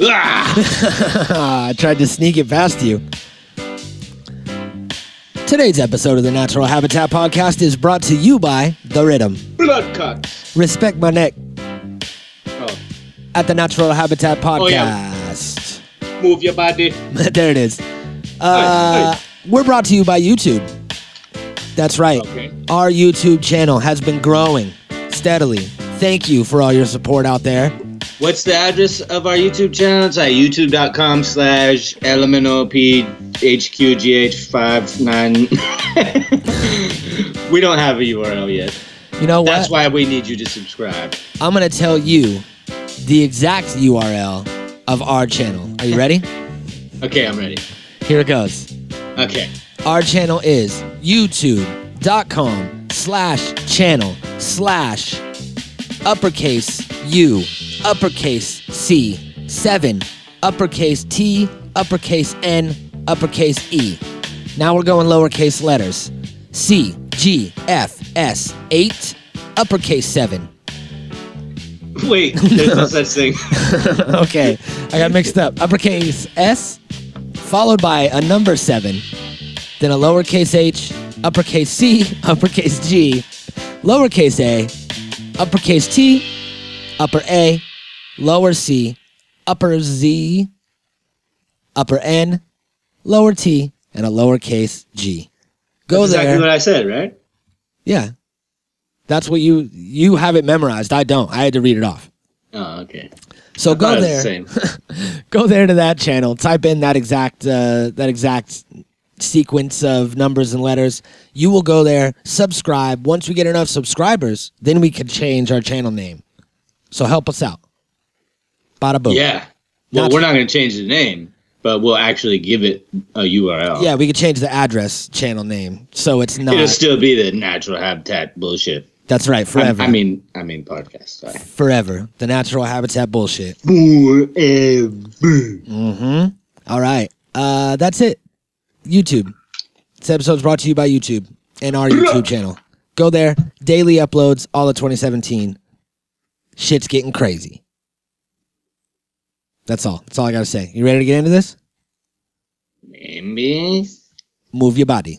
Ah! I tried to sneak it past you. Today's episode of the Natural Habitat Podcast is brought to you by The Rhythm. Blood cuts. Respect my neck Oh, at the Natural Habitat Oh, Podcast. move your body. there it is. Uh, We're brought to you by YouTube. That's right. Okay. Our YouTube channel has been growing steadily. Thank you for all your support out there. What's the address of our YouTube channel? It's at youtube.com slash LMNOPHQ59. we don't have a URL yet. You know what? That's why we need you to subscribe. I'm going to tell you the exact URL of our channel. Are you ready? Okay, I'm ready. Here it goes. Okay. Our channel is youtube.com slash channel slash uppercase U uppercase C 7 uppercase T uppercase N uppercase E. Now we're going lowercase letters. C G F S 8 uppercase 7. Wait, there's no such thing. okay, I got mixed up. Uppercase S, followed by a number seven, then a lowercase h, uppercase C, uppercase G, lowercase a, uppercase T, upper A, lower C, upper Z, upper N, lower T, and a lowercase G. Go That's there. exactly what I said, right? yeah. That's what you you have it memorized. I don't. I had to read it off. Oh, okay. So I go thought it was there. the go there to that channel type in that exact uh, that exact sequence of numbers and letters you will go there subscribe once we get enough subscribers then we can change our channel name so help us out bada boom Yeah. Well, Not- we're not going to change the name, but we'll actually give it a URL. yeah we could change the address channel name so it's not It'll still be the natural habitat bullshit. that's right I, forever I mean, I mean podcast. Sorry. forever the natural habitat bullshit Forever. mm-hmm all right uh that's it youtube this episode's brought to you by youtube and our youtube channel go there daily uploads all of 2017 shit's getting crazy that's all. That's all i gotta say. You ready to get into this? Maybe. move your body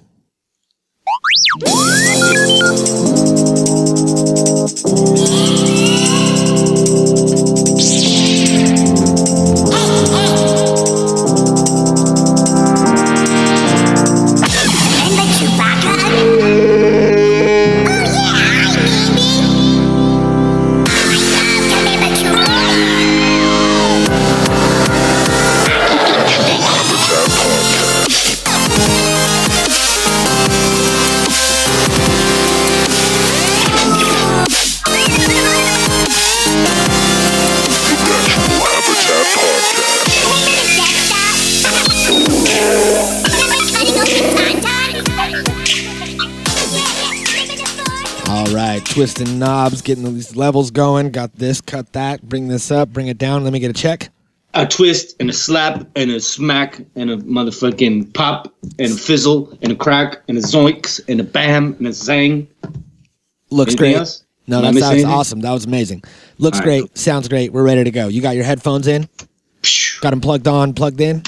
twisting knobs getting these levels going. Got this cut that bring this up bring it down. Let me get a check. A twist and a slap and a smack and a motherfucking pop and a fizzle and a crack and a zoinks and a bam and a zang. looks Anything great. else? no that sounds awesome. That was amazing. Looks right, great. Sounds great. We're ready to go. You got your headphones in? Got them plugged on plugged in?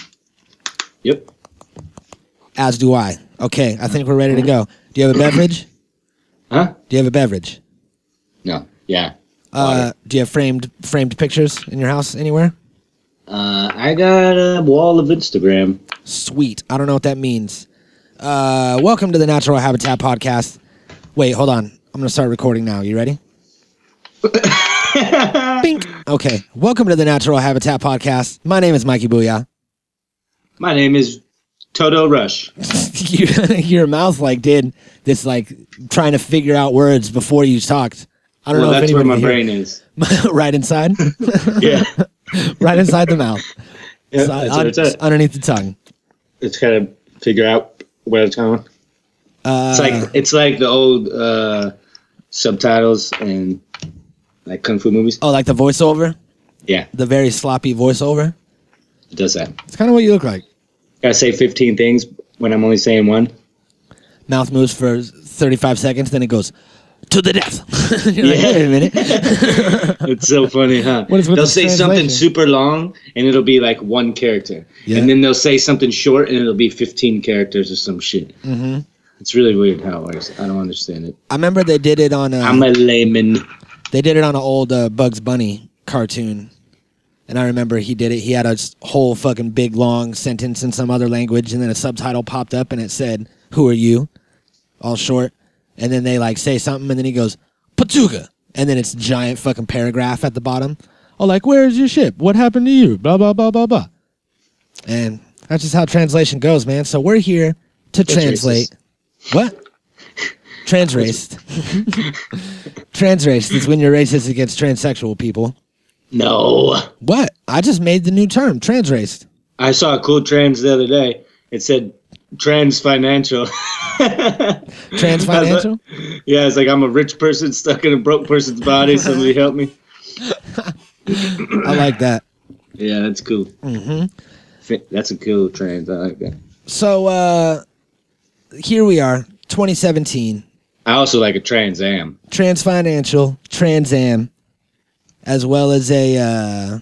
Yep. As do I. Okay, I think we're ready to go. Do you have a beverage? Huh? Do you have a beverage? No. Yeah. Uh, do you have framed framed pictures in your house anywhere? Uh, I got a wall of Instagram. Sweet. I don't know what that means. Uh, welcome to the Natural Habitat Podcast. Wait, hold on. I'm gonna start recording now. You ready? Bink. Okay. Welcome to the Natural Habitat Podcast. My name is Mikey Booyah. My name is Toto Rush. you, your mouth like did this like trying to figure out words before you talked. I don't Well, know if that's where my brain is. right inside, Yeah. right inside the mouth, yeah So- that's un- it's at. underneath the tongue. It's kind of figure out where it's going. Uh, It's like it's like the old uh, subtitles and like kung fu movies. oh, like the voiceover, Yeah, the very sloppy voiceover. it does that. It's kind of what you look like. Gotta say 15 things when I'm only saying one. Mouth moves for 35 seconds, then it goes. to the death. You're like, Yeah. wait a minute. It's so funny, huh? They'll the say something super long and it'll be like one character. Yeah. And then they'll say something short and it'll be 15 characters or some shit. hmm It's really weird how it works. I don't understand it. I remember they did it on a, I'm a layman. they did it on an old uh, Bugs Bunny cartoon, and I remember he did it. He had a whole fucking big long sentence in some other language, and then a subtitle popped up and it said, "Who are you?" All short, and then they like say something, and then he goes, "Patuga," and then it's giant fucking paragraph at the bottom. Oh, like where's your ship? What happened to you? Blah blah blah blah blah. And that's just how translation goes, man. So we're here to translate. What? Transraced. Transraced is when you're racist against transsexual people. No. What? I just made the new term, transraced. I saw a cool trans the other day. It said trans financial. Trans financial? Yeah, it's like I'm a rich person stuck in a broke person's body. Somebody help me. I like that. Yeah, that's cool. hmm That's a cool trans. I like that. So uh here we are, 2017. I also like a Trans Am. Trans financial, Trans Am, as well as a uh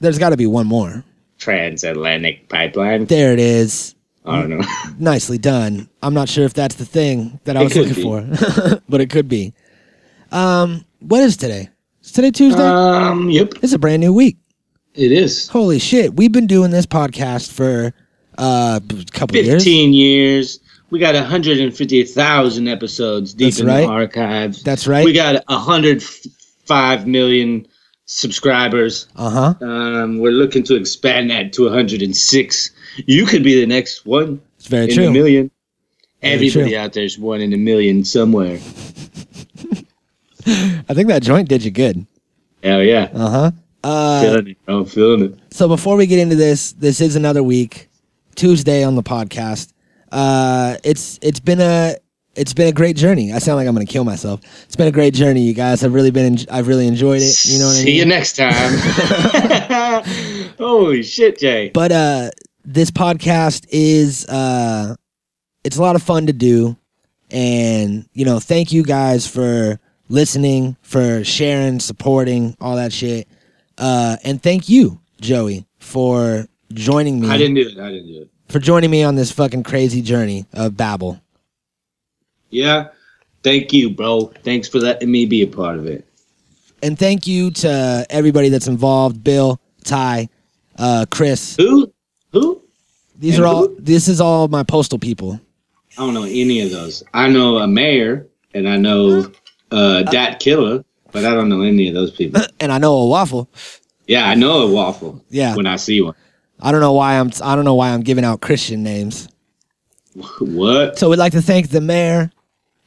there's gotta be one more. Transatlantic Pipeline. There it is. I don't know. Nicely done. I'm not sure if that's the thing that I It was could looking for, but it could be. Um, what is today? Is today Tuesday? um, yep, it's a brand new week. it is. Holy shit! We've been doing this podcast for uh, a couple years. 15 years. We got 150,000 episodes deep That's in right. the archives. That's right. We got 105 million subscribers. Uh huh. Um, we're looking to expand that to 106. You could be the next one It's very in true. a million. Very Everybody true. out there's one in a million somewhere. I think that joint did you good. Hell yeah. Uh huh. Uh, feeling it. I'm feeling it. so before we get into this, this is another week, Tuesday on the podcast. Uh, it's it's been a it's been a great journey. I sound like I'm gonna kill myself. It's been a great journey, you guys. I've really been en- I've really enjoyed it. You know what I See mean? you next time. Holy shit, Jay. but uh this podcast is uh it's a lot of fun to do and you know thank you guys for listening for sharing supporting all that shit uh and thank you joey for joining me I didn't do it. I didn't do it. for joining me on this fucking crazy journey of babel Yeah. Thank you, bro. Thanks for letting me be a part of it. and thank you to everybody that's involved bill ty uh chris Who? Who? these And are all who? this is all my postal people I don't know any of those. I know a mayor and I know uh Dat Killer, but I don't know any of those people. and i know a waffle Yeah, I know a waffle yeah when I see one. I don't know why I'm I don't know why I'm giving out Christian names. What? So we'd like to thank the mayor,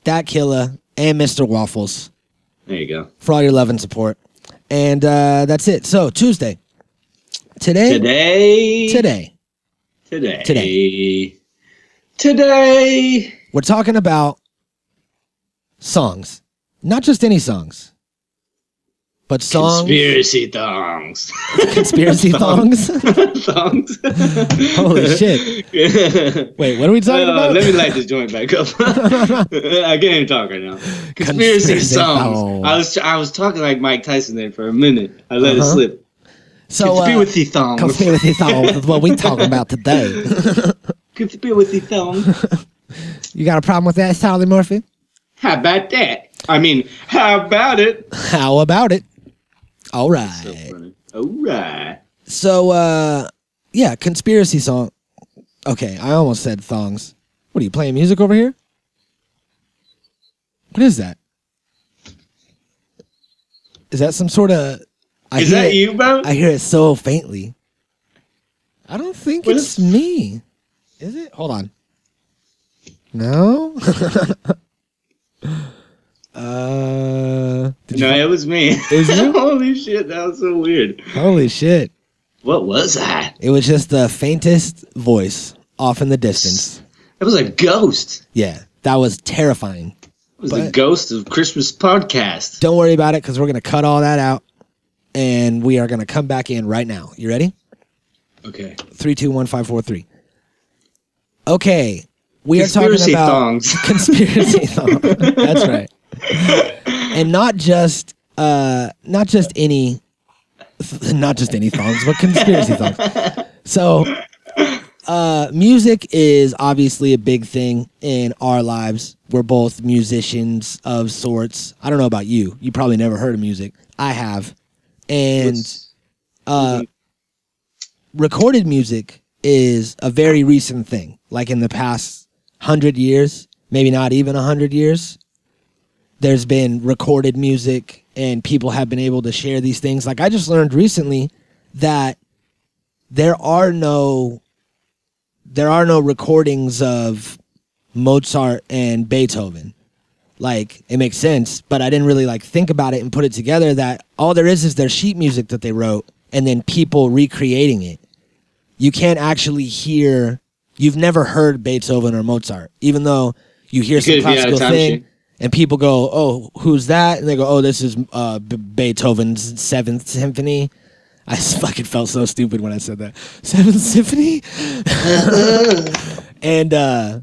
Dat Killer, and Mr. Waffles There you go. for all your love and support. And uh, that's it. So Tuesday. Today Today. today Today. Today. Today. we're talking about songs. Not just any songs. But songs Conspiracy thongs. conspiracy thongs. thongs. Holy shit. Wait, what are we talking Uh, about? Let me light this joint back up. I can't even talk right now. Conspiracy, Conspiracy songs. thongs. I was I was talking like Mike Tyson there for a minute. I let it Uh-huh. slip. So uh, Conspiracy thongs. conspiracy thongs is what we talking about today. Conspiracy thongs. you got a problem with that, Sally Murphy? How about that? I mean, how about it? How about it? All right. So All right. So uh yeah, conspiracy song. Okay, I almost said thongs. What are you playing music over here? What is that? Is that some sort of I Is hear that it- you, bro? I hear it so faintly. I don't think What it's is- me. Is it? Hold on. No? uh no, it was me. Is you? Holy shit, that was so weird. Holy shit. What was that? It was just the faintest voice off in the distance. It was a ghost. Yeah, that was terrifying. It was the ghost of Christmas podcast. Don't worry about it because we're going to cut all that out and we are going to come back in right now. You ready? Okay. Three, two, one, five, four, three. Okay. We Conspiracy are talking about thongs. conspiracy thongs. That's right. and not just uh not just any not just any songs but conspiracy songs so uh music is obviously a big thing in our lives we're both musicians of sorts i don't know about you you probably never heard of music i have and uh recorded music is a very recent thing. Like in the past 100 years maybe not even a 100 years there's been recorded music and people have been able to share these things. Like i just learned recently that there are no there are no recordings of mozart and beethoven like it makes sense but i didn't really like think about it and put it together that all there is is their sheet music that they wrote and then people recreating it. You can't actually hear you've never heard beethoven or mozart even though you hear some out of classical thing and people go oh who's that? And they go oh this is uh, B- beethoven's seventh symphony. I fucking felt so stupid when i said that. Seventh symphony? And uh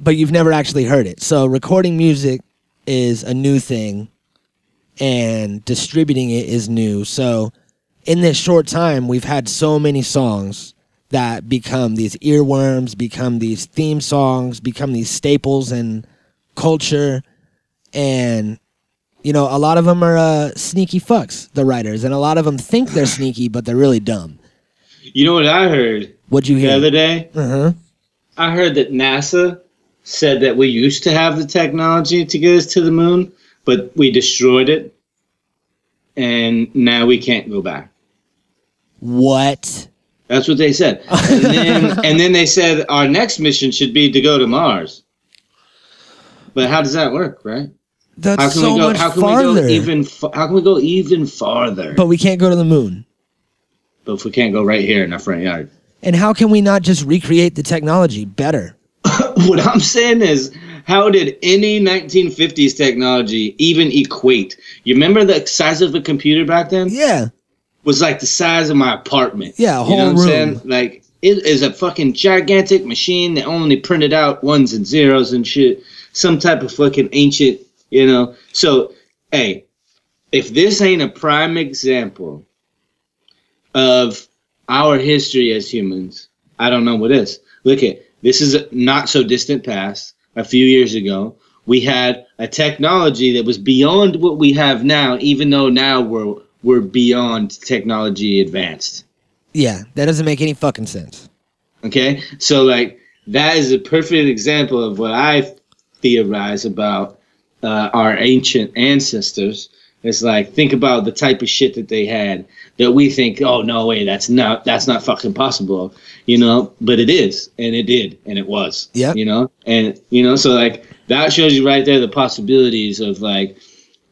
but you've never actually heard it. So recording music is a new thing and distributing it is new. So in this short time we've had so many songs that become these earworms become these theme songs become these staples in culture. And you know a lot of them are uh, sneaky fucks the writers and a lot of them think they're sneaky but they're really dumb. You know what I heard what'd you hear? the other day? uh-huh. I heard that NASA said that we used to have the technology to get us to the moon, but we destroyed it, and now we can't go back. what That's what they said. And then, and then they said our next mission should be to go to Mars. But how does that work, right? that's How can so we go? much How can farther we go even? fa- How can we go even farther? but we can't go to the moon but if we can't go right here in our front yard, and how can we not just recreate the technology better what I'm saying is, how did any 1950s technology even equate? You remember the size of a computer back then? yeah Was like the size of my apartment. Yeah, a you know whole what I'm saying? room. Like it is a fucking gigantic machine that only printed out ones and zeros and shit. Some type of fucking ancient, you know. So, hey, if this ain't a prime example of our history as humans, I don't know what is. Look at this is a not so distant past. A few years ago, we had a technology that was beyond what we have now, even though now we're we're beyond technology advanced. yeah that doesn't make any fucking sense Okay, so like that is a perfect example of what I theorize about uh, our ancient ancestors. It's like think about the type of shit that they had that we think, oh no way, that's not that's not fucking possible, you know. But it is, and it did, and it was. yeah, You know, and you know, so like that shows you right there the possibilities of like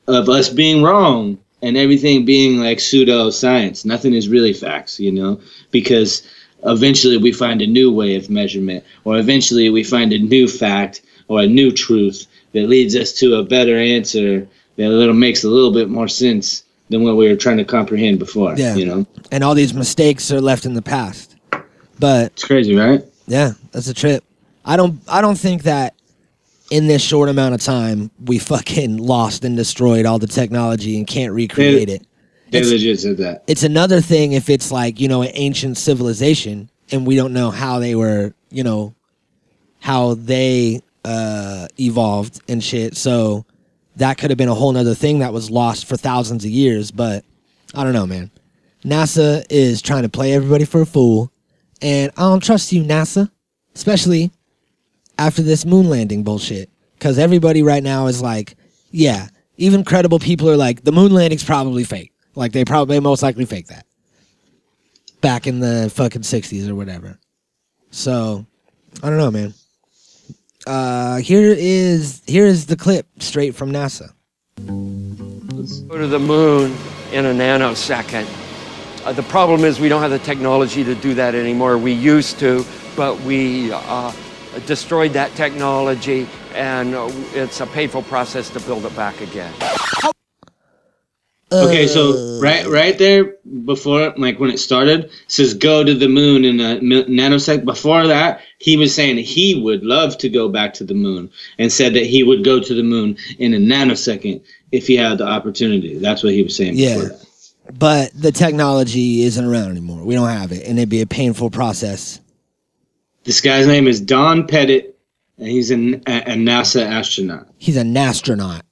of us being wrong and everything being like pseudo science. Nothing is really facts, you know, because eventually we find a new way of measurement, or eventually we find a new fact or a new truth that leads us to a better answer that little makes a little bit more sense than what we were trying to comprehend before. Yeah. You know, and all these mistakes are left in the past but it's crazy, right? Yeah, that's a trip. I don't I don't think that in this short amount of time we fucking lost and destroyed all the technology and can't recreate it. They It's- legit said that. It's another thing if it's like, you know, an ancient civilization and we don't know how they were, you know, how they uh evolved and shit. So that could have been a whole nother thing that was lost for thousands of years, but I don't know, man. NASA is trying to play everybody for a fool, and I don't trust you, NASA, especially after this moon landing bullshit. Because everybody right now is like, yeah, even credible people are like, the moon landing's probably fake. Like they probably most likely fake that back in the fucking 60s or whatever. So, I don't know, man. Uh, here is here is the clip straight from NASA. go to the moon in a nanosecond. Uh, the problem is we don't have the technology to do that anymore. We used to, but we uh, destroyed that technology, and uh, it's a painful process to build it back again. Okay, Uh. so right right there before like when it started says go to the moon in a nanosecond. Before that, he was saying he would love to go back to the moon and said that he would go to the moon in a nanosecond if he had the opportunity. That's what he was saying Yeah. before but the technology isn't around anymore. We don't have it, and it'd be a painful process. This guy's name is Don Pettit, and he's an, a, a NASA astronaut. He's an astronaut.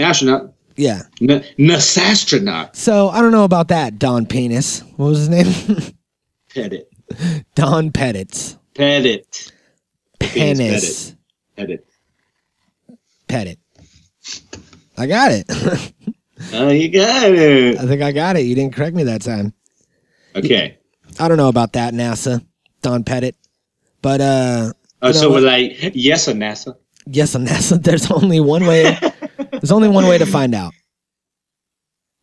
Astronaut? Yeah. N- NASastronaut. So I don't know about that. Don Penis. What was his name? Pettit. Don Pettit. Pettit. Penis. Pettit. Pettit. I got it. Oh, you got it. I think I got it. You didn't correct me that time. Okay. I don't know about that, NASA. Don Pettit. But uh Oh, You know so we're like, yes, or NASA. yes, or NASA, there's only one way there's only one way to find out.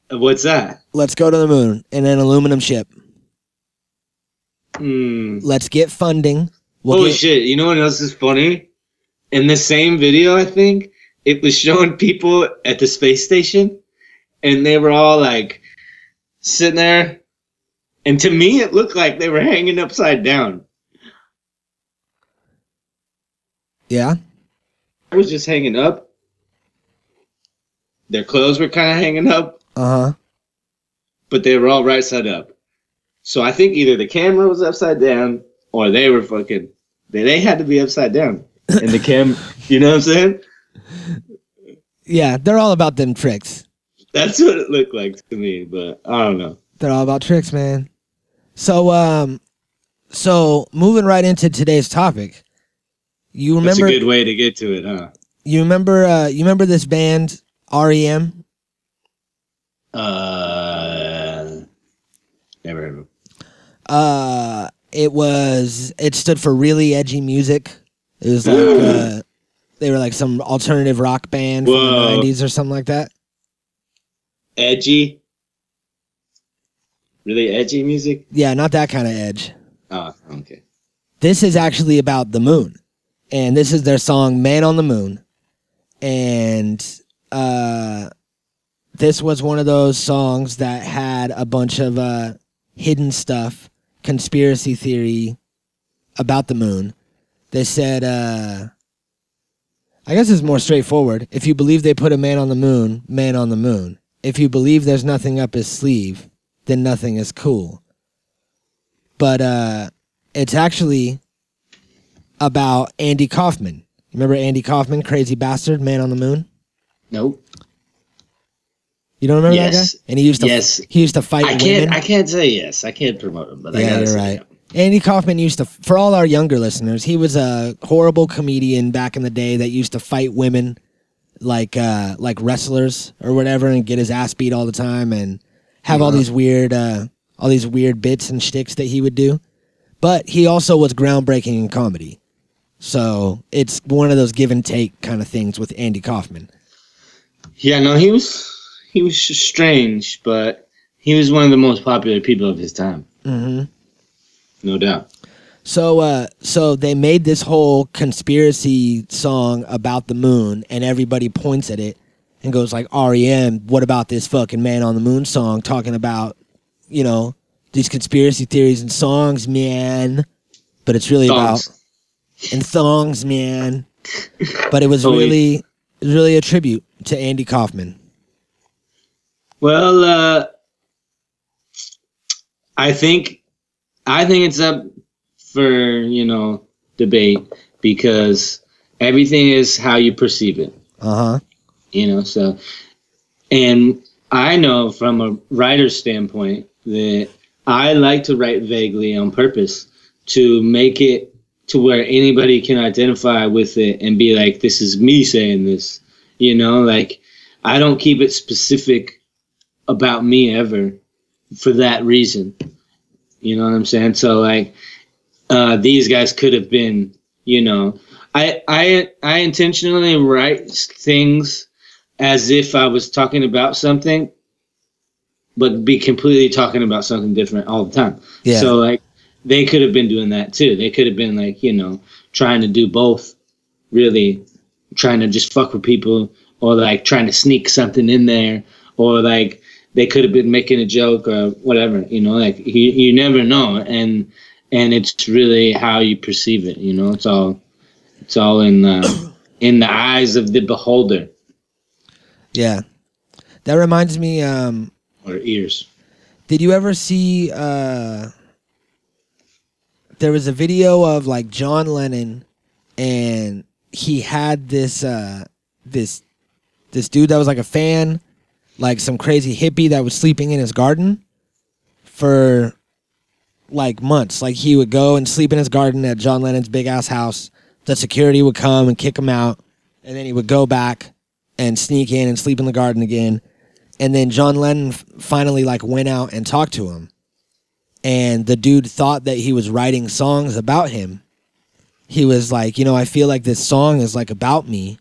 What's that? Let's go to the moon in an aluminum ship. Hmm. Let's get funding. We'll Holy get- shit! You know what else is funny? In the same video, I think it was showing people at the space station, and they were all like sitting there, and to me, it looked like they were hanging upside down. Yeah. I was just hanging up. Their clothes were kind of hanging up, Uh-huh. but they were all right side up. So I think either the camera was upside down or they were fucking. They, they had to be upside down. And the cam, you know what I'm saying? Yeah, they're all about them tricks. That's what it looked like to me, but I don't know. They're all about tricks, man. So um so moving right into today's topic. You remember That's a good way to get to it, huh? you remember uh you remember this band REM? Uh, never heard of him. Uh it was it stood for really edgy music. It was like uh they were like some alternative rock band from Whoa. the 90s or something like that. Edgy, really edgy music. Yeah, not that kind of edge. Oh, okay. This is actually about the moon. And this is their song Man on the Moon. And uh this was one of those songs that had a bunch of uh hidden stuff, conspiracy theory about the moon. They said uh I guess it's more straightforward. If you believe they put a man on the moon, man on the moon. If you believe there's nothing up his sleeve, then nothing is cool. But uh it's actually about Andy Kaufman. Remember Andy Kaufman, crazy bastard, man on the moon? Nope. You don't remember Yes. that guy? And he used to Yes. he used to fight I women. can't. I can't say yes. I can't promote him, but I yeah, gotta you're right. Andy Kaufman used to, for all our younger listeners, he was a horrible comedian back in the day that used to fight women like uh, like wrestlers or whatever, and get his ass beat all the time, and have all Uh-huh. these weird uh, all these weird bits and shticks that he would do. But he also was groundbreaking in comedy, so it's one of those give and take kind of things with Andy Kaufman. Yeah, no, he was he was strange, but he was one of the most popular people of his time, hmm no doubt. So uh so they made this whole conspiracy song about the moon and everybody points at it and goes like REM, what about this fucking man on the moon song talking about, you know, these conspiracy theories and songs, man. But it's really about and thongs, man. But it was really it was really a tribute to Andy Kaufman. Well, uh, I think I think it's up for you know debate because everything is how you perceive it. Uh-huh. You know, so and I know from a writer's standpoint that I like to write vaguely on purpose to make it to where anybody can identify with it and be like, this is me saying this. You know, like I don't keep it specific about me ever for that reason. You know what I'm saying? So like uh, these guys could have been, you know, I I I intentionally write things as if I was talking about something, but be completely talking about something different all the time. Yeah. So like they could have been doing that too. They could have been like, you know, trying to do both, really trying to just fuck with people or like trying to sneak something in there or like they could have been making a joke or whatever. You know, like you you never know, and and it's really how you perceive it. You know, it's all it's all in the in the eyes of the beholder Yeah. That reminds me, um, or ears. did you ever see uh there was a video of like John Lennon and he had this uh this this dude that was like a fan, like some crazy hippie that was sleeping in his garden for like months. Like he would go and sleep in his garden at John Lennon's big ass house. The security would come and kick him out, and then he would go back and sneak in and sleep in the garden again. And then John Lennon finally like went out and talked to him. And the dude thought that he was writing songs about him. He was like, you know, I feel like this song is like about me.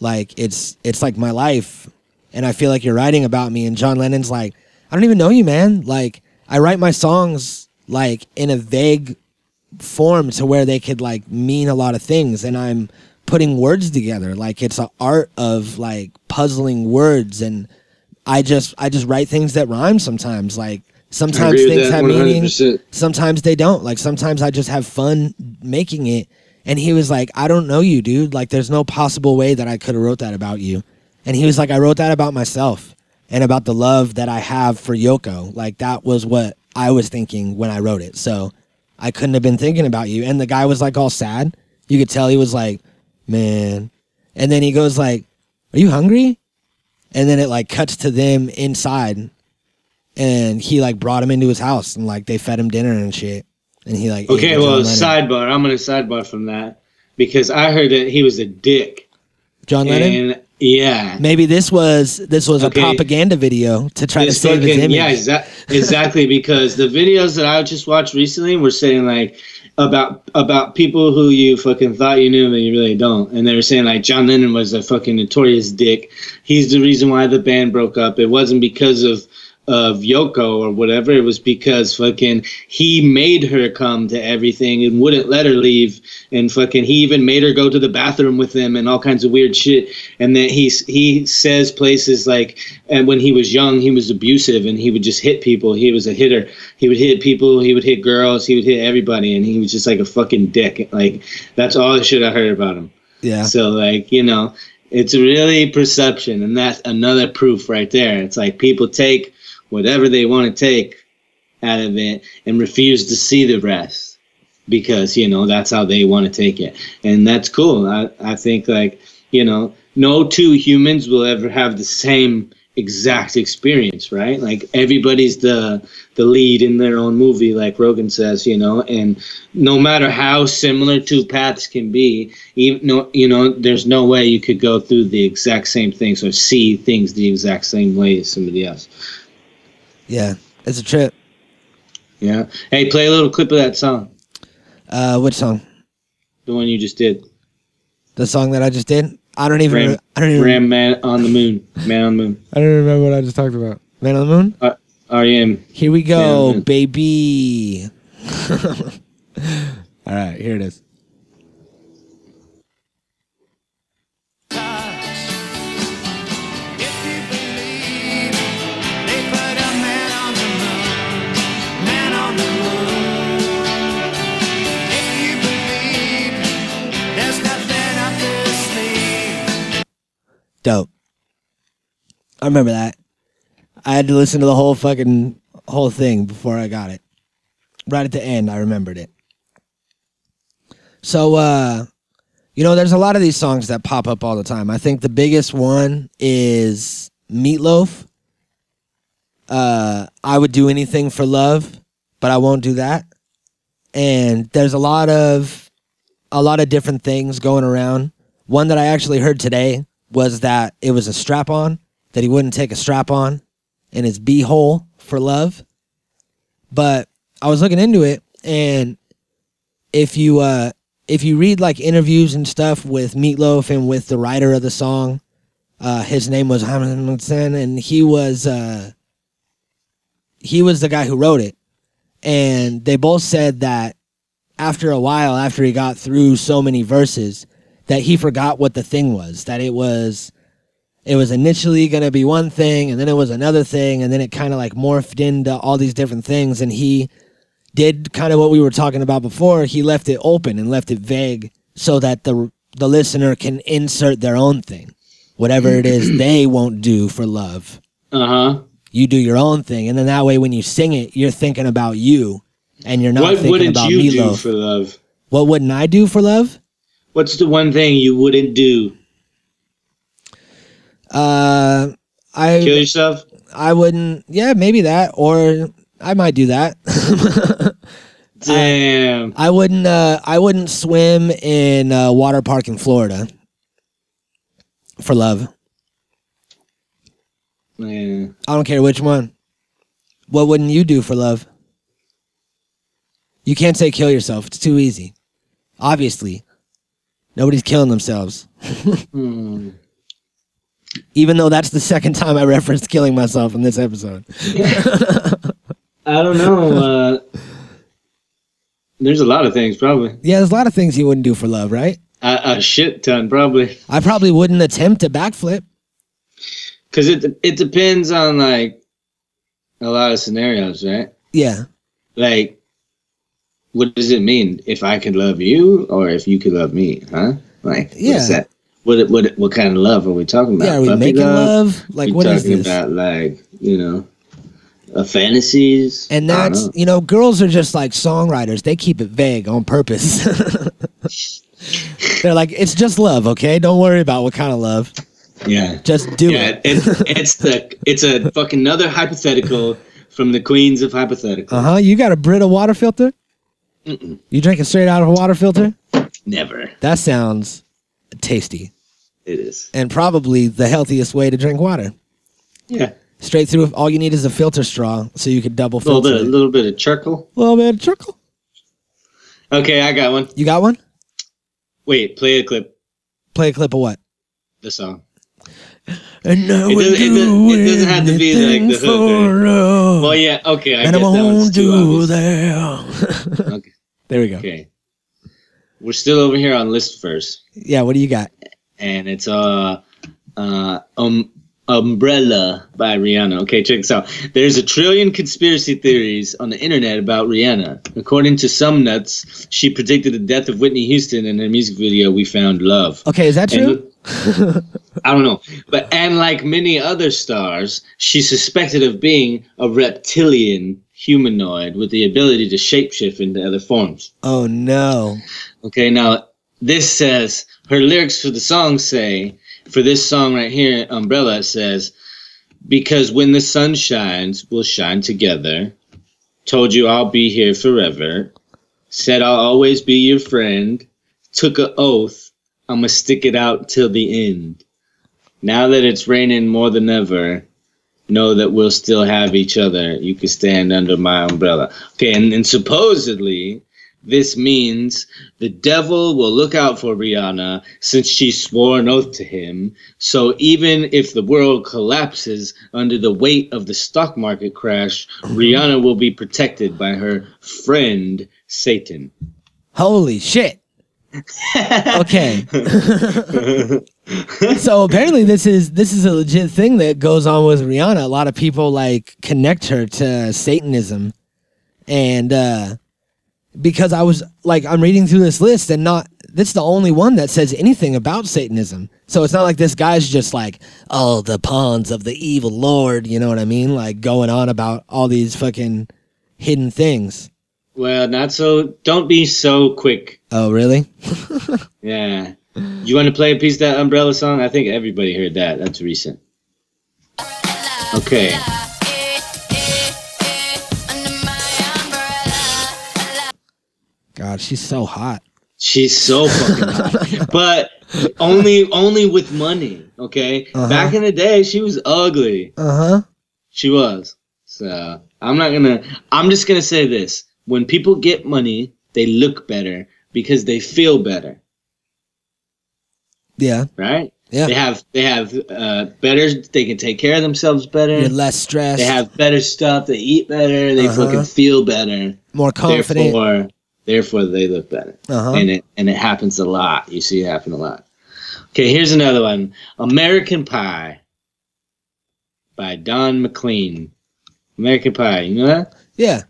Like it's it's like my life. And I feel like you're writing about me. And John Lennon's like, I don't even know you, man. Like I write my songs like in a vague form to where they could like mean a lot of things and i'm putting words together like it's an art of like puzzling words and i just i just write things that rhyme sometimes like sometimes things have meaning 100%. sometimes they don't like sometimes i just have fun making it and he was like i don't know you dude. Like there's no possible way that i could have wrote that about you. And he was like i wrote that about myself and about the love that i have for yoko. Like that was what i was thinking when i wrote it. So i couldn't have been thinking about you. And the guy was like all sad. You could tell he was like man. And then he goes like are you hungry? And then it like cuts to them inside. And he like brought him into his house and like they fed him dinner and shit and he like Okay, well, sidebar. I'm gonna sidebar from that because I heard that he was a dick, John Lennon and yeah, maybe this was this was Okay. a propaganda video to try to This save his image Yeah, exa- exactly. because the videos that I just watched recently were saying like about about people who you fucking thought you knew but you really don't, and they were saying like John Lennon was a fucking notorious dick. He's the reason why the band broke up. It wasn't because of of Yoko or whatever. It was because fucking he made her come to everything and wouldn't let her leave. And fucking he even made her go to the bathroom with him and all kinds of weird shit. And then he he says places like, and when he was young, he was abusive and he would just hit people. He was a hitter. He would hit people. He would hit girls. He would hit everybody. And he was just like a fucking dick. Like that's all the shit I heard about him. yeah So like you know, it's really perception, and that's another proof right there. It's like people take whatever they want to take out of it and refuse to see the rest because you know that's how they want to take it, and that's cool. I I think like you know, no two humans will ever have the same exact experience, right? Like everybody's the the lead in their own movie, like Rogan says, you know, and no matter how similar two paths can be, even no, you know, there's no way you could go through the exact same things or see things the exact same way as somebody else. Yeah it's a trip. Yeah. Hey, play a little clip of that song, uh which song? The one you just did. the song that i just did? I don't even Ram, i don't even Ram Man on the Moon, Man on the Moon. i don't remember what i just talked about. Man on the moon? R.E.M. here we go baby. All right here it is dope. I remember that. I had to listen to the whole fucking whole thing before I got it. Right at the end, I remembered it. So, uh, you know, there's a lot of these songs that pop up all the time. I think the biggest one is Meatloaf. Uh, I would do anything for love, but I won't do that. And there's a lot of a lot of different things going around. One that I actually heard today was that it was a strap on, that he wouldn't take a strap on in his beehole for love. But I was looking into it and if you uh if you read like interviews and stuff with Meatloaf and with the writer of the song, uh his name was Hamilton and he was uh he was the guy who wrote it. And they both said that after a while, after he got through so many verses, that he forgot what the thing was. That it was, it was initially going to be one thing and then it was another thing and then it kind of like morphed into all these different things and he did kind of what we were talking about before he left it open and left it vague so that the the listener can insert their own thing whatever it is they won't do for love Uh huh. you do your own thing and then that way when you sing it you're thinking about you and you're not What thinking wouldn't about you do for love? what wouldn't i do for love What's the one thing you wouldn't do? uh i Kill yourself? I wouldn't. Yeah, maybe that, or I might do that. Damn. I wouldn't. Uh, I wouldn't swim in a water park in Florida for love. Yeah. I don't care which one. What wouldn't you do for love? You can't say kill yourself. It's too easy. Obviously, nobody's killing themselves. Hmm. Even though that's the second time I referenced killing myself in this episode. I don't know. Uh, there's a lot of things, probably. Yeah, there's a lot of things you wouldn't do for love, right? A, a shit ton, probably. I probably wouldn't attempt a backflip. Because it it depends on like a lot of scenarios, right? Yeah. Like, what does it mean if I could love you or if you could love me? Huh? Like, Yeah. what's that? What what what kind of love are we talking about? Yeah, are we making love? Like, we what is talking this? about like you know, uh, fantasies? And that's know. you know, girls are just like songwriters. They keep it vague on purpose. They're like, it's just love, okay? Don't worry about what kind of love. yeah. Just do Yeah, it. it's it's the it's a fucking another hypothetical from the queens of hypothetical. Uh huh. You got a Brita water filter? You drinking straight out of a water filter? Never. That sounds tasty It is. and probably the healthiest way to drink water. Yeah. Straight through. All you need is a filter straw, so you could double A little filter bit, a little bit of charcoal. A little bit of trickle. Okay, I got one. You got one? Wait, play a clip. Play a clip of what? The song. And now It doesn't- it doesn't- it doesn't have to be like the hook or- Well, yeah. Okay, I and guess I that one's won't too do obvious. that. Okay. There we go. Okay. We're still over here on list first, Yeah, what do you got? and it's uh, uh, um, Umbrella by Rihanna. Okay, check this out. There's a trillion conspiracy theories on the internet about Rihanna. According to some nuts, she predicted the death of Whitney Houston in her music video "We Found Love." Okay, is that true? And- I don't know. But and like many other stars, she's suspected of being a reptilian humanoid with the ability to shapeshift into other forms. Oh no. Okay, now this says her lyrics for the song say for this song right here, Umbrella says, Because when the sun shines, we'll shine together. Told you I'll be here forever. Said I'll always be your friend. Took a oath, I'ma stick it out till the end. Now that it's raining more than ever, know that we'll still have each other. You can stand under my umbrella. Okay, and, and supposedly this means the devil will look out for Rihanna since she swore an oath to him. So even if the world collapses under the weight of the stock market crash, Rihanna will be protected by her friend Satan. Holy shit. Okay. so apparently this is this is a legit thing that goes on with Rihanna. A lot of people like connect her to Satanism. And uh because I was like I'm reading through this list and not this is the only one that says anything about Satanism. So it's not like this guy's just like, oh, the pawns of the evil lord, you know what I mean? Like going on about all these fucking hidden things. Well, not so. Don't be so quick. Oh, really? Yeah. You want to play a piece of that Umbrella song? I think everybody heard that. That's recent. Okay. God, she's so hot. She's so fucking hot. But only only with money, okay? Uh-huh. Back in the day, she was ugly. Uh-huh. She was. So I'm not gonna I'm just gonna say this. When people get money, they look better because they feel better, Yeah. right? Yeah. They have they have uh, better they can take care of themselves better. You're less stressed, They have better stuff, they eat better, they Uh-huh. fucking feel better. more confident. Therefore therefore they look better. Uh-huh. And it and it happens a lot. You see it happen a lot. Okay, here's another one. American Pie by Don McLean. American Pie, you know that? Yeah.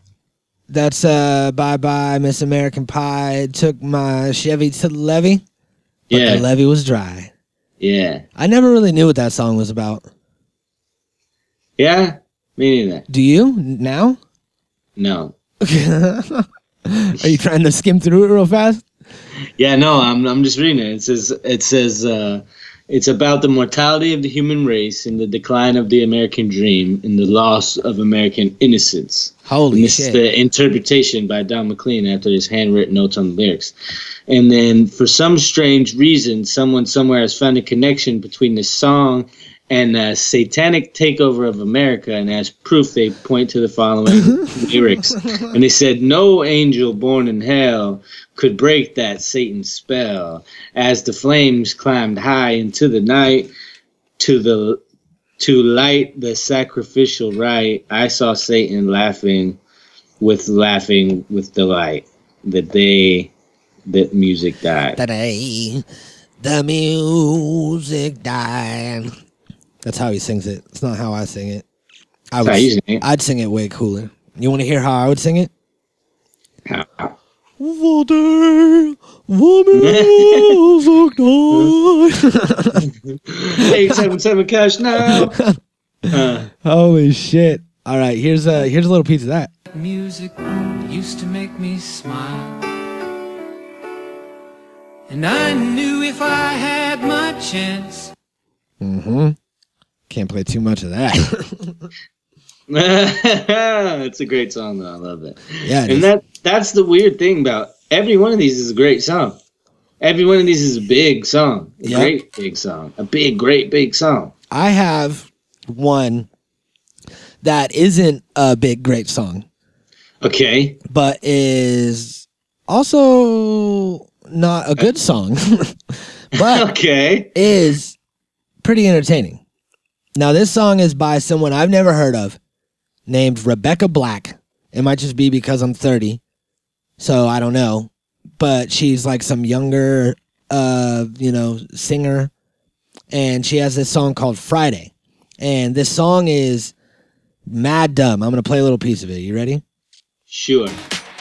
That's uh bye bye Miss American Pie. Took my Chevy to the levee, but Yeah. the levee was dry. yeah. I never really knew what that song was about. Yeah? Me neither. Do you now? No. Are you trying to skim through it real fast? Yeah, no, I'm I'm just reading it. It says it says uh, it's about the mortality of the human race and the decline of the American dream and the loss of American innocence. Holy And this shit! is the interpretation by Don McLean after his handwritten notes on the lyrics. And then, for some strange reason, someone somewhere has found a connection between this song and the satanic takeover of America. And as proof, they point to the following lyrics. And they said, No angel born in hell could break that Satan spell. As the flames climbed high into the night, to the to light the sacrificial rite, I saw Satan laughing with laughing with delight. The day that music died. Today, the music died. That's how he sings it. It's not how I sing it. I would, sing it. I'd sing it way cooler. You want to hear how I would sing it? How- The day the music. Eight seven seven cash now. Uh, Holy shit! All right, here's a here's a little piece of that. Music used to make me smile. And I knew if I had my chance, Mm-hmm. Can't play too much of that. it's a great song though. I love it. yeah, it And is. that that's the weird thing about every one of these is a great song. Every one of these is a big song. A Yep. great big song. A big, great big song. I have one that isn't a big great song, Okay. but is also not a good song, but Okay. is pretty entertaining. Now, this song is by someone I've never heard of named Rebecca Black. It might just be because I'm 30, so I don't know. But she's like some younger, uh, you know, singer, and she has this song called Friday. And this song is mad dumb. I'm gonna play a little piece of it. You ready? Sure.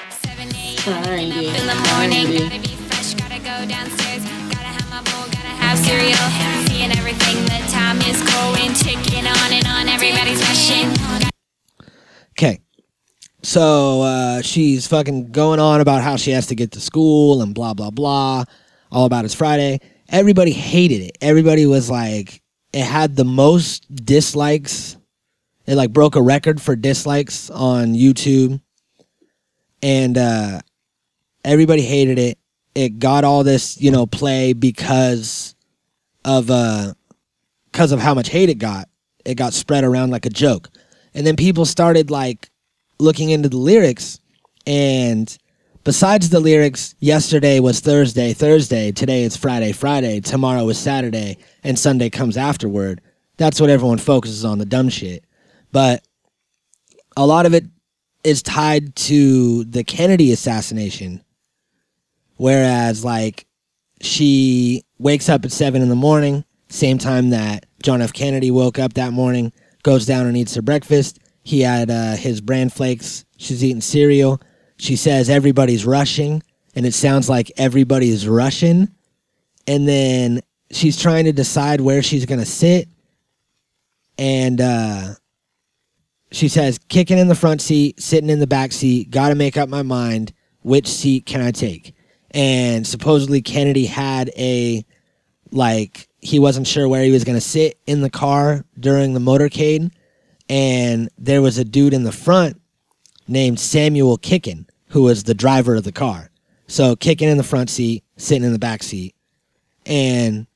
Seven a.m. Time is going, ticking on and on. Everybody's rushing. Okay. So uh, she's fucking going on about how she has to get to school and blah blah blah. All about it's Friday. Everybody hated it. Everybody was like, it had the most dislikes. It like broke a record for dislikes on YouTube, and uh, everybody hated it. It got all this, you know, play because of uh, because of how much hate it got. It got spread around like a joke. And then people started like looking into the lyrics and besides the lyrics, yesterday was Thursday, Thursday, today it's Friday, Friday, tomorrow is Saturday, and Sunday comes afterward. That's what everyone focuses on, the dumb shit. But a lot of it is tied to the Kennedy assassination. Whereas like she wakes up at seven in the morning, same time that John F. Kennedy woke up that morning, goes down and eats her breakfast. He had uh, his bran flakes. She's eating cereal. She says everybody's rushing, and it sounds like everybody is rushing. And then she's trying to decide where she's gonna sit, and uh, she says, "Kicking in the front seat, sitting in the back seat. Got to make up my mind. Which seat can I take?" And supposedly Kennedy had a like he wasn't sure where he was going to sit in the car during the motorcade and there was a dude in the front named Samuel Kicken who was the driver of the car. So Kicken in the front seat, sitting in the back seat. And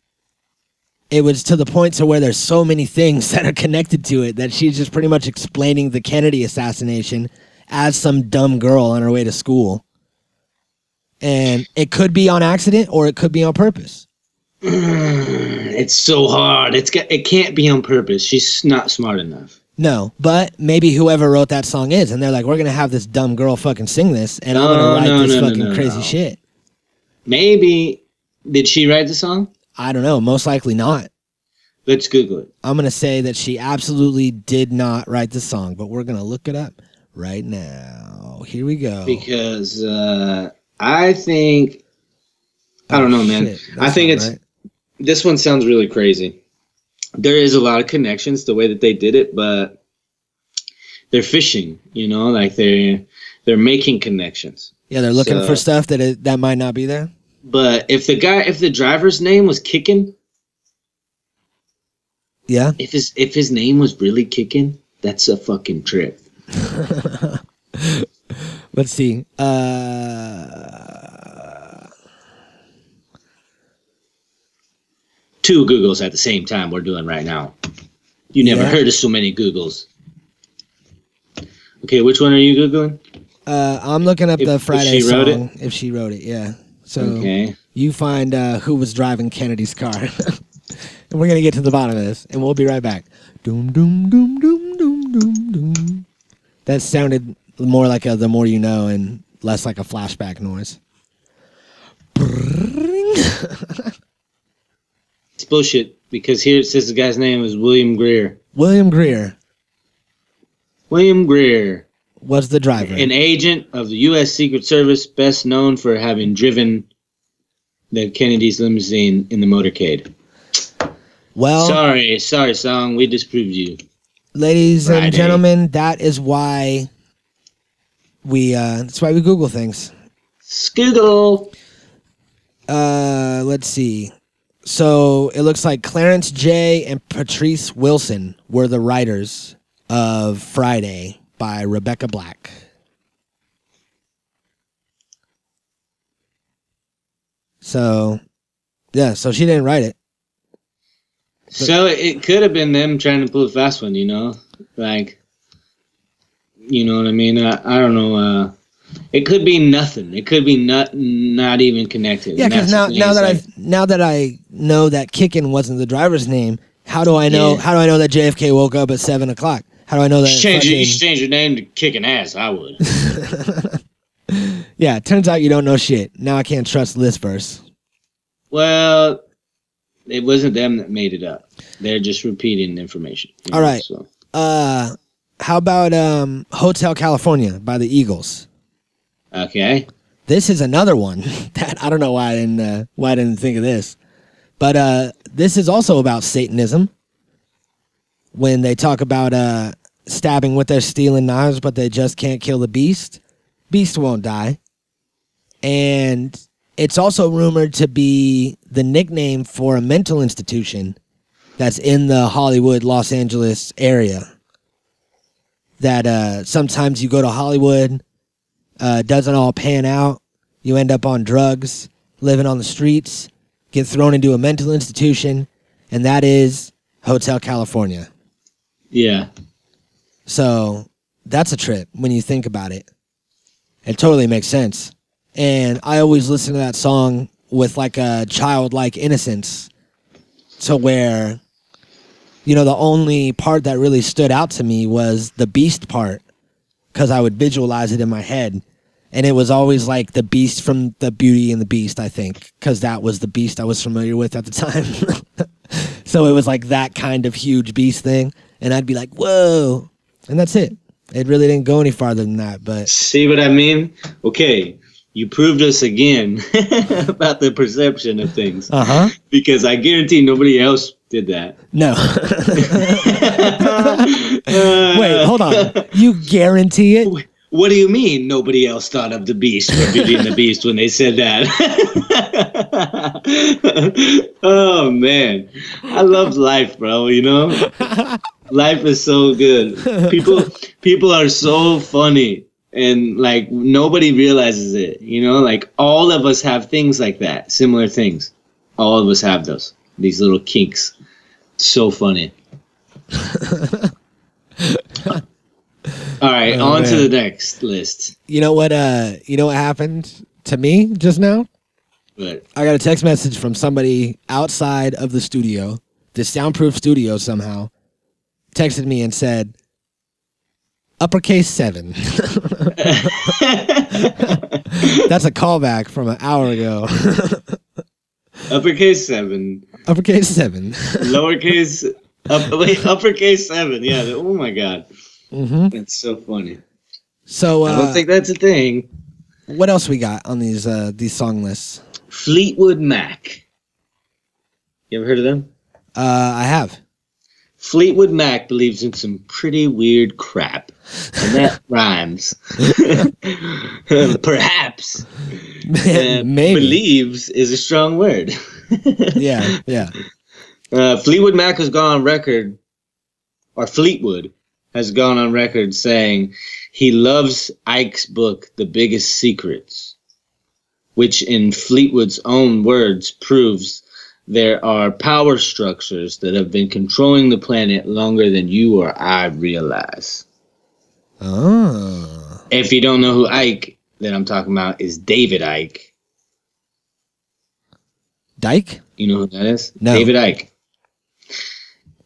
it was to the point to where there's so many things that are connected to it that she's just pretty much explaining the Kennedy assassination as some dumb girl on her way to school. And it could be on accident or it could be on purpose. It's so hard. It's got, it can't be on purpose. She's not smart enough. No, but maybe whoever wrote that song is, and they're like, we're gonna have this dumb girl fucking sing this, and I'm gonna write no, this no, fucking no, crazy shit. Maybe did she write the song? I don't know. Most likely not. Let's Google it. I'm gonna say that she absolutely did not write the song, but we're gonna look it up right now. Here we go. because uh, I think I don't know, man. Shit, I think it's right. This one sounds really crazy. There is a lot of connections the way that they did it, but they're fishing, you know, like they're they're making connections. yeah. They're looking so- for stuff that it, that might not be there. But if the guy, if the driver's name was Kicking, Yeah. if his if his name was really Kicking, that's a fucking trip. Let's see. Uh, Two Googles at the same time. We're doing right now. You never Yeah. heard of so many Googles. Okay, which one are you googling? uh, I'm looking up If- the if Friday she wrote it? song. If she wrote it, yeah. So Okay. you find uh, who was driving Kennedy's car, and we're gonna get to the bottom of this, and we'll be right back. Doom doom doom doom doom doom doom. That sounded more like a "the more you know" and less like a flashback noise. Bullshit because here it says the guy's name is William Greer. William Greer William Greer, was the driver. an agent of the U.S. Secret Service, best known for having driven the Kennedy's limousine in the motorcade. well, sorry, sorry, song. We disproved you. ladies Friday. and gentlemen, that is why we uh that's why we Google things. Skoogle. Uh let's see. So it looks like Clarence Jey and Patrice Wilson were the writers of Friday by Rebecca Black. So yeah, so she didn't write it. So it could have been them trying to pull a fast one, you know, like, you know what I mean? I, I don't know. Uh, it could be nothing. It could be not not even connected. Yeah, because now now that like- I now that I know that Kickin wasn't the driver's name, how do I know? Yeah. How do I know that JFK woke up at seven o'clock? How do I know that? you change, your, you change your name to kicking ass. I would. yeah, turns out you don't know shit. Now I can't trust this verse. well, it wasn't them that made it up. They're just repeating information. All know, right. So. Uh, how about um, Hotel California by the Eagles? Okay. This is another one that I don't know why I didn't uh, why I didn't think of this, but uh, this is also about Satanism. When they talk about uh, stabbing with their stealing knives, but they just can't kill the beast, beast won't die, and it's also rumored to be the nickname for a mental institution that's in the Hollywood, Los Angeles area. That uh, sometimes you go to Hollywood uh, doesn't all pan out. You end up on drugs, living on the streets, get thrown into a mental institution, and that is Hotel California. Yeah. So that's a trip when you think about it. It totally makes sense. And I always listen to that song with like a childlike innocence to where, you know, the only part that really stood out to me was the beast part because I would visualize it in my head. And it was always like the beast from the Beauty and the Beast, I think, because that was the beast I was familiar with at the time. so it was like that kind of huge beast thing. And I'd be like, whoa. And that's it. It really didn't go any farther than that. But See what I mean? Okay. You proved us again about the perception of things uh huh. because I guarantee nobody else did that. No. Wait, hold on. You guarantee it? What do you mean nobody else thought of the Beast or Beauty and the Beast when they said that? oh man, I love life, bro. You know, life is so good. People, people are so funny, and like nobody realizes it. You know, like all of us have things like that, similar things. All of us have those. These little kinks. So funny. All right, Oh, on to the next list. You know what? Uh, you know what happened to me just now? But I got a text message from somebody outside of the studio, the soundproof studio somehow, texted me and said, uppercase seven. That's a callback from an hour ago. uppercase seven. uppercase seven. Lowercase, up, wait, uppercase seven. Yeah. oh my god, hmm that's so funny. So, I don't uh, think that's a thing. what else we got on these uh, these song lists? Fleetwood Mac. You ever heard of them? Uh, I have. Fleetwood Mac believes in some pretty weird crap, and that rhymes. Perhaps. Uh, Maybe. Believes is a strong word. Yeah, yeah. Uh, Fleetwood Mac has gone on record, or Fleetwood has gone on record saying he loves Icke's book, The Biggest Secrets, which, in Fleetwood's own words, proves there are power structures that have been controlling the planet longer than you or I realize. Oh. If you don't know who Icke that I'm talking about is David Icke. Dyke? You know who that is? No. David Icke.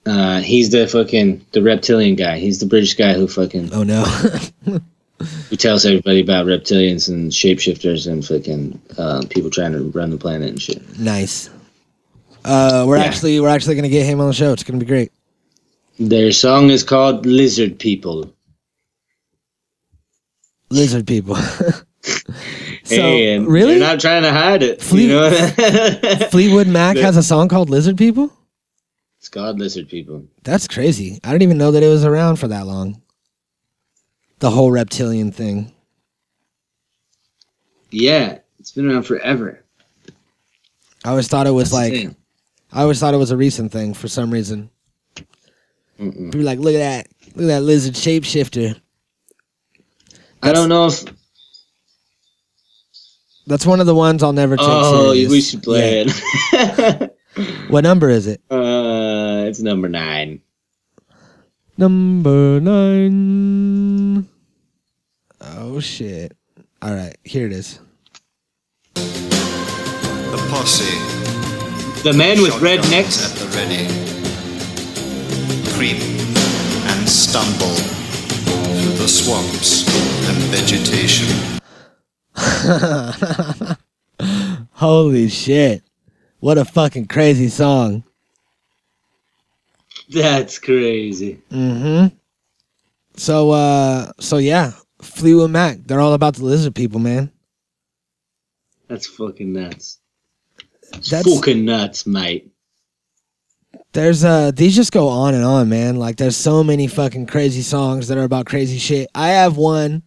Uh, he's the fucking the reptilian guy. He's the British guy who fucking Oh no. who tells everybody about reptilians and shapeshifters and fucking uh, people trying to run the planet and shit. nice. Uh, we're Yeah. actually we're actually gonna get him on the show. It's gonna be great. Their song is called Lizard People. Lizard people. so hey, really, They're not trying to hide it. Fleet- you know? Fleetwood Mac has a song called Lizard People. It's called Lizard People. That's crazy. I didn't even know that it was around for that long. The whole reptilian thing. Yeah, it's been around forever. I always thought it was That's like. I always thought it was a recent thing for some reason. Mm-mm. Be like, look at that, look at that lizard shapeshifter. I don't know if. That's one of the ones I'll never take Oh, serious. we should play Yeah. it. What number is it? uh, it's number nine. Number nine. Oh shit! All right, here it is. The posse. The man with red necks. At the ready. Creep and stumble through the swamps and vegetation. Holy shit! What a fucking crazy song. That's crazy. Mm-hmm. So, uh, so yeah, Fleetwood Mac. They're all about the lizard people, man. That's fucking nuts. That's- fucking nuts, mate. There's uh these just go on and on, man. Like there's so many fucking crazy songs that are about crazy shit. I have one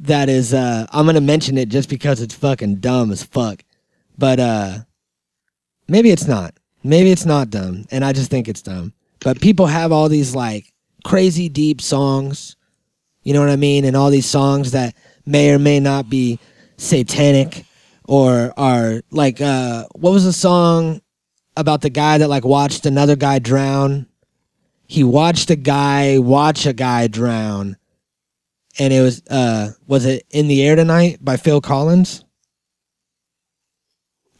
that is uh I'm gonna mention it just because it's fucking dumb as fuck. But uh maybe it's not. Maybe it's not dumb. And I just think it's dumb. But people have all these like crazy deep songs. You know what I mean? And all these songs that may or may not be satanic or are like uh what was the song about the guy that like watched another guy drown. He watched a guy watch a guy drown. And it was uh was it In the Air Tonight by Phil Collins?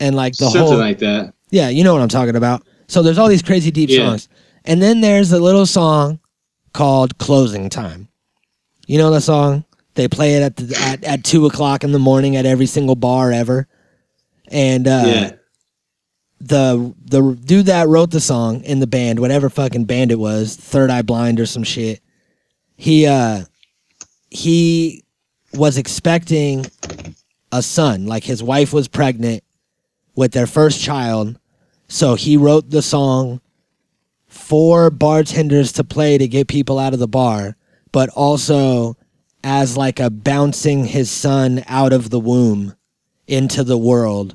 And like the Something whole Something like that. Yeah, you know what I'm talking about. So there's all these crazy deep Yeah. songs. And then there's a little song called Closing Time. You know the song? They play it at the, at, at two o'clock in the morning at every single bar ever. And uh yeah. the the dude that wrote the song in the band, whatever fucking band it was, Third Eye Blind or some shit. He uh he was expecting a son, like his wife was pregnant with their first child. So he wrote the song for bartenders to play to get people out of the bar, but also as like a bouncing his son out of the womb into the world.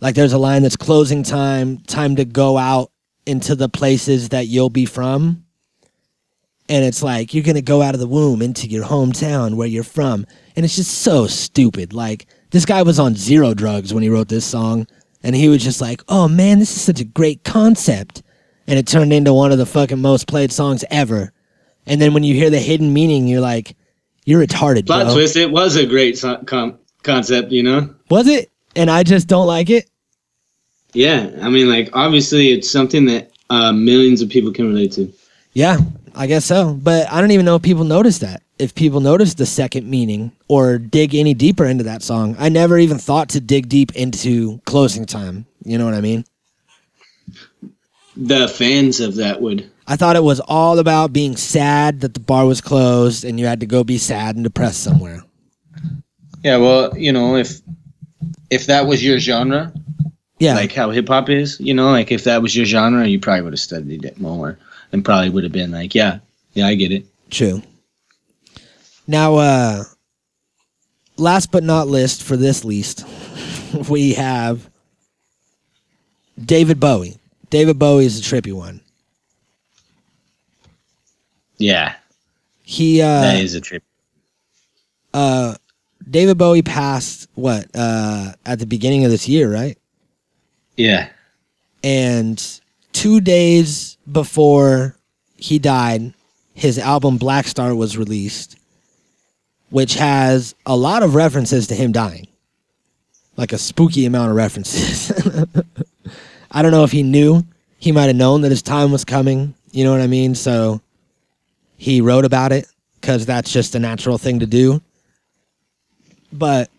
Like there's a line that's closing time, time to go out into the places that you'll be from. And it's like you're gonna go out of the womb into your hometown where you're from. And it's just so stupid. Like this guy was on zero drugs when he wrote this song. And he was just like, oh man, this is such a great concept. And it turned into one of the fucking most played songs ever. And then when you hear the hidden meaning, you're like, you're retarded, Plot bro. twist. It was a great so- com- concept, you know. Was it? And I just don't like it. Yeah, I mean, like obviously, it's something that uh, millions of people can relate to. Yeah, I guess so. But I don't even know if people notice that. If people notice the second meaning or dig any deeper into that song. I never even thought to dig deep into closing time. You know what I mean? The fans of that would. I thought it was all about being sad that the bar was closed and you had to go be sad and depressed somewhere. Yeah, well, you know, if if that was your genre, Yeah. like how hip hop is, you know, like if that was your genre, you probably would have studied it more and probably would have been like, yeah, yeah, I get it. True. Now, uh, last but not least, for this least, we have David Bowie. David Bowie is a trippy one. Yeah, He, that uh, is a trip. uh, David Bowie passed what uh, at the beginning of this year, right? Yeah, And two days before he died, his album Blackstar was released, which has a lot of references to him dying. Like a spooky amount of references. I don't know if he knew. He might have known that his time was coming. You know what I mean? So he wrote about it because that's just a natural thing to do. But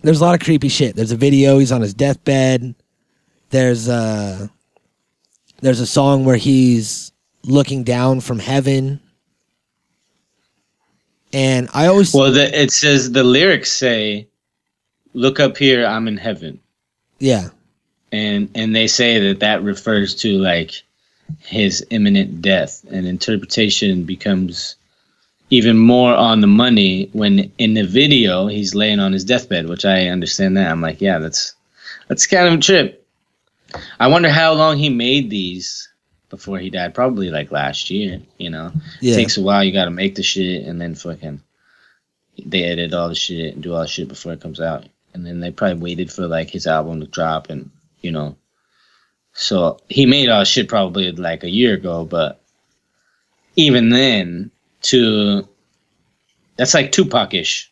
there's a lot of creepy shit. There's a video, he's on his deathbed there's a there's a song where he's looking down from heaven and i always Well, the, it says the lyrics say, "Look up here, I'm in heaven," yeah and and they say that that refers to like his imminent death, and interpretation becomes even more on the money when in the video he's laying on his deathbed, which I understand that. I'm like, yeah, that's that's kind of a trip. I wonder how long he made these before he died. Probably like last year, you know. yeah takes a while. You got to make the shit, and then fucking they edit all the shit and do all the shit before it comes out. And then they probably waited for like his album to drop, and you know. So he made all shit probably like a year ago, but even then, to that's like Tupac-ish.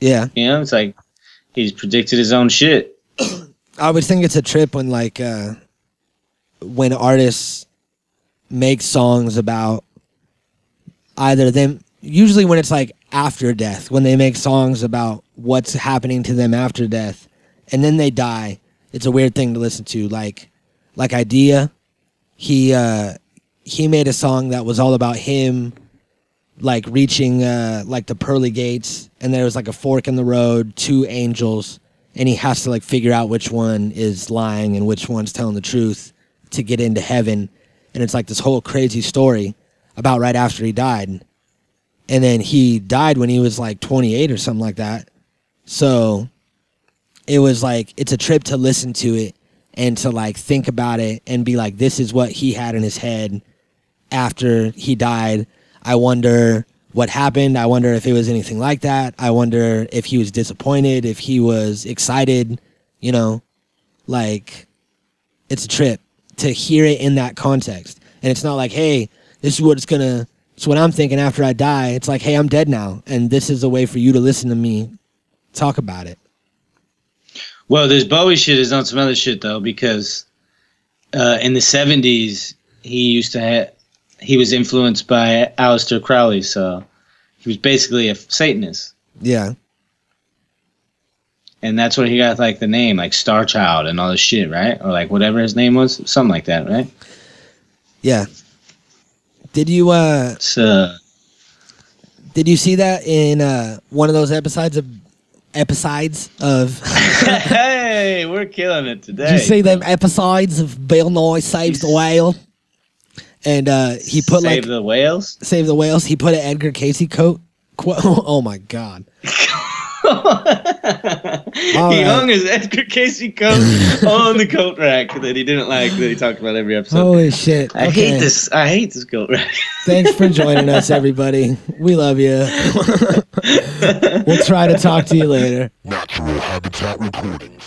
yeah You know, it's like he's predicted his own shit. i would think it's a trip when like uh when artists make songs about either them usually when it's like after death when they make songs about what's happening to them after death and then they die. It's a weird thing to listen to. Like like idea he uh he made a song that was all about him like reaching uh like the pearly gates and there was like a fork in the road two angels and he has to like figure out which one is lying and which one's telling the truth to get into heaven. And it's like this whole crazy story about right after he died. And then he died when he was like 28 or something like that. So it was like it's a trip to listen to it and to like think about it and be like this is what he had in his head after he died. I wonder what happened. I wonder if it was anything like that. I wonder if he was disappointed if he was excited you know? Like it's a trip to hear it in that context. And it's not like hey this is what it's gonna it's what i'm thinking after i die. It's like hey i'm dead now and this is a way for you to listen to me talk about it Well, this Bowie shit is on some other shit though, because uh, in the '70s he used to have he was influenced by Aleister Crowley, so he was basically a Satanist, yeah and that's where he got like the name, like Star Child and all this shit, right? Or like whatever his name was, something like that, right? yeah did you uh So did you see that in uh one of those episodes of episodes of hey, we're killing it today. Did you see them episodes of Bill Nye Saves the Whale? And uh, he put Save like save the whales. Save the Whales. He put an Edgar Cayce coat. Quote. Oh my god. he right. hung his Edgar Cayce coat on the coat rack that he didn't like that he talked about every episode. Holy shit. I Okay. hate this. I hate this coat rack. Thanks for joining us, everybody. We love you. we'll try to talk to you later. Natural Habitat Recordings.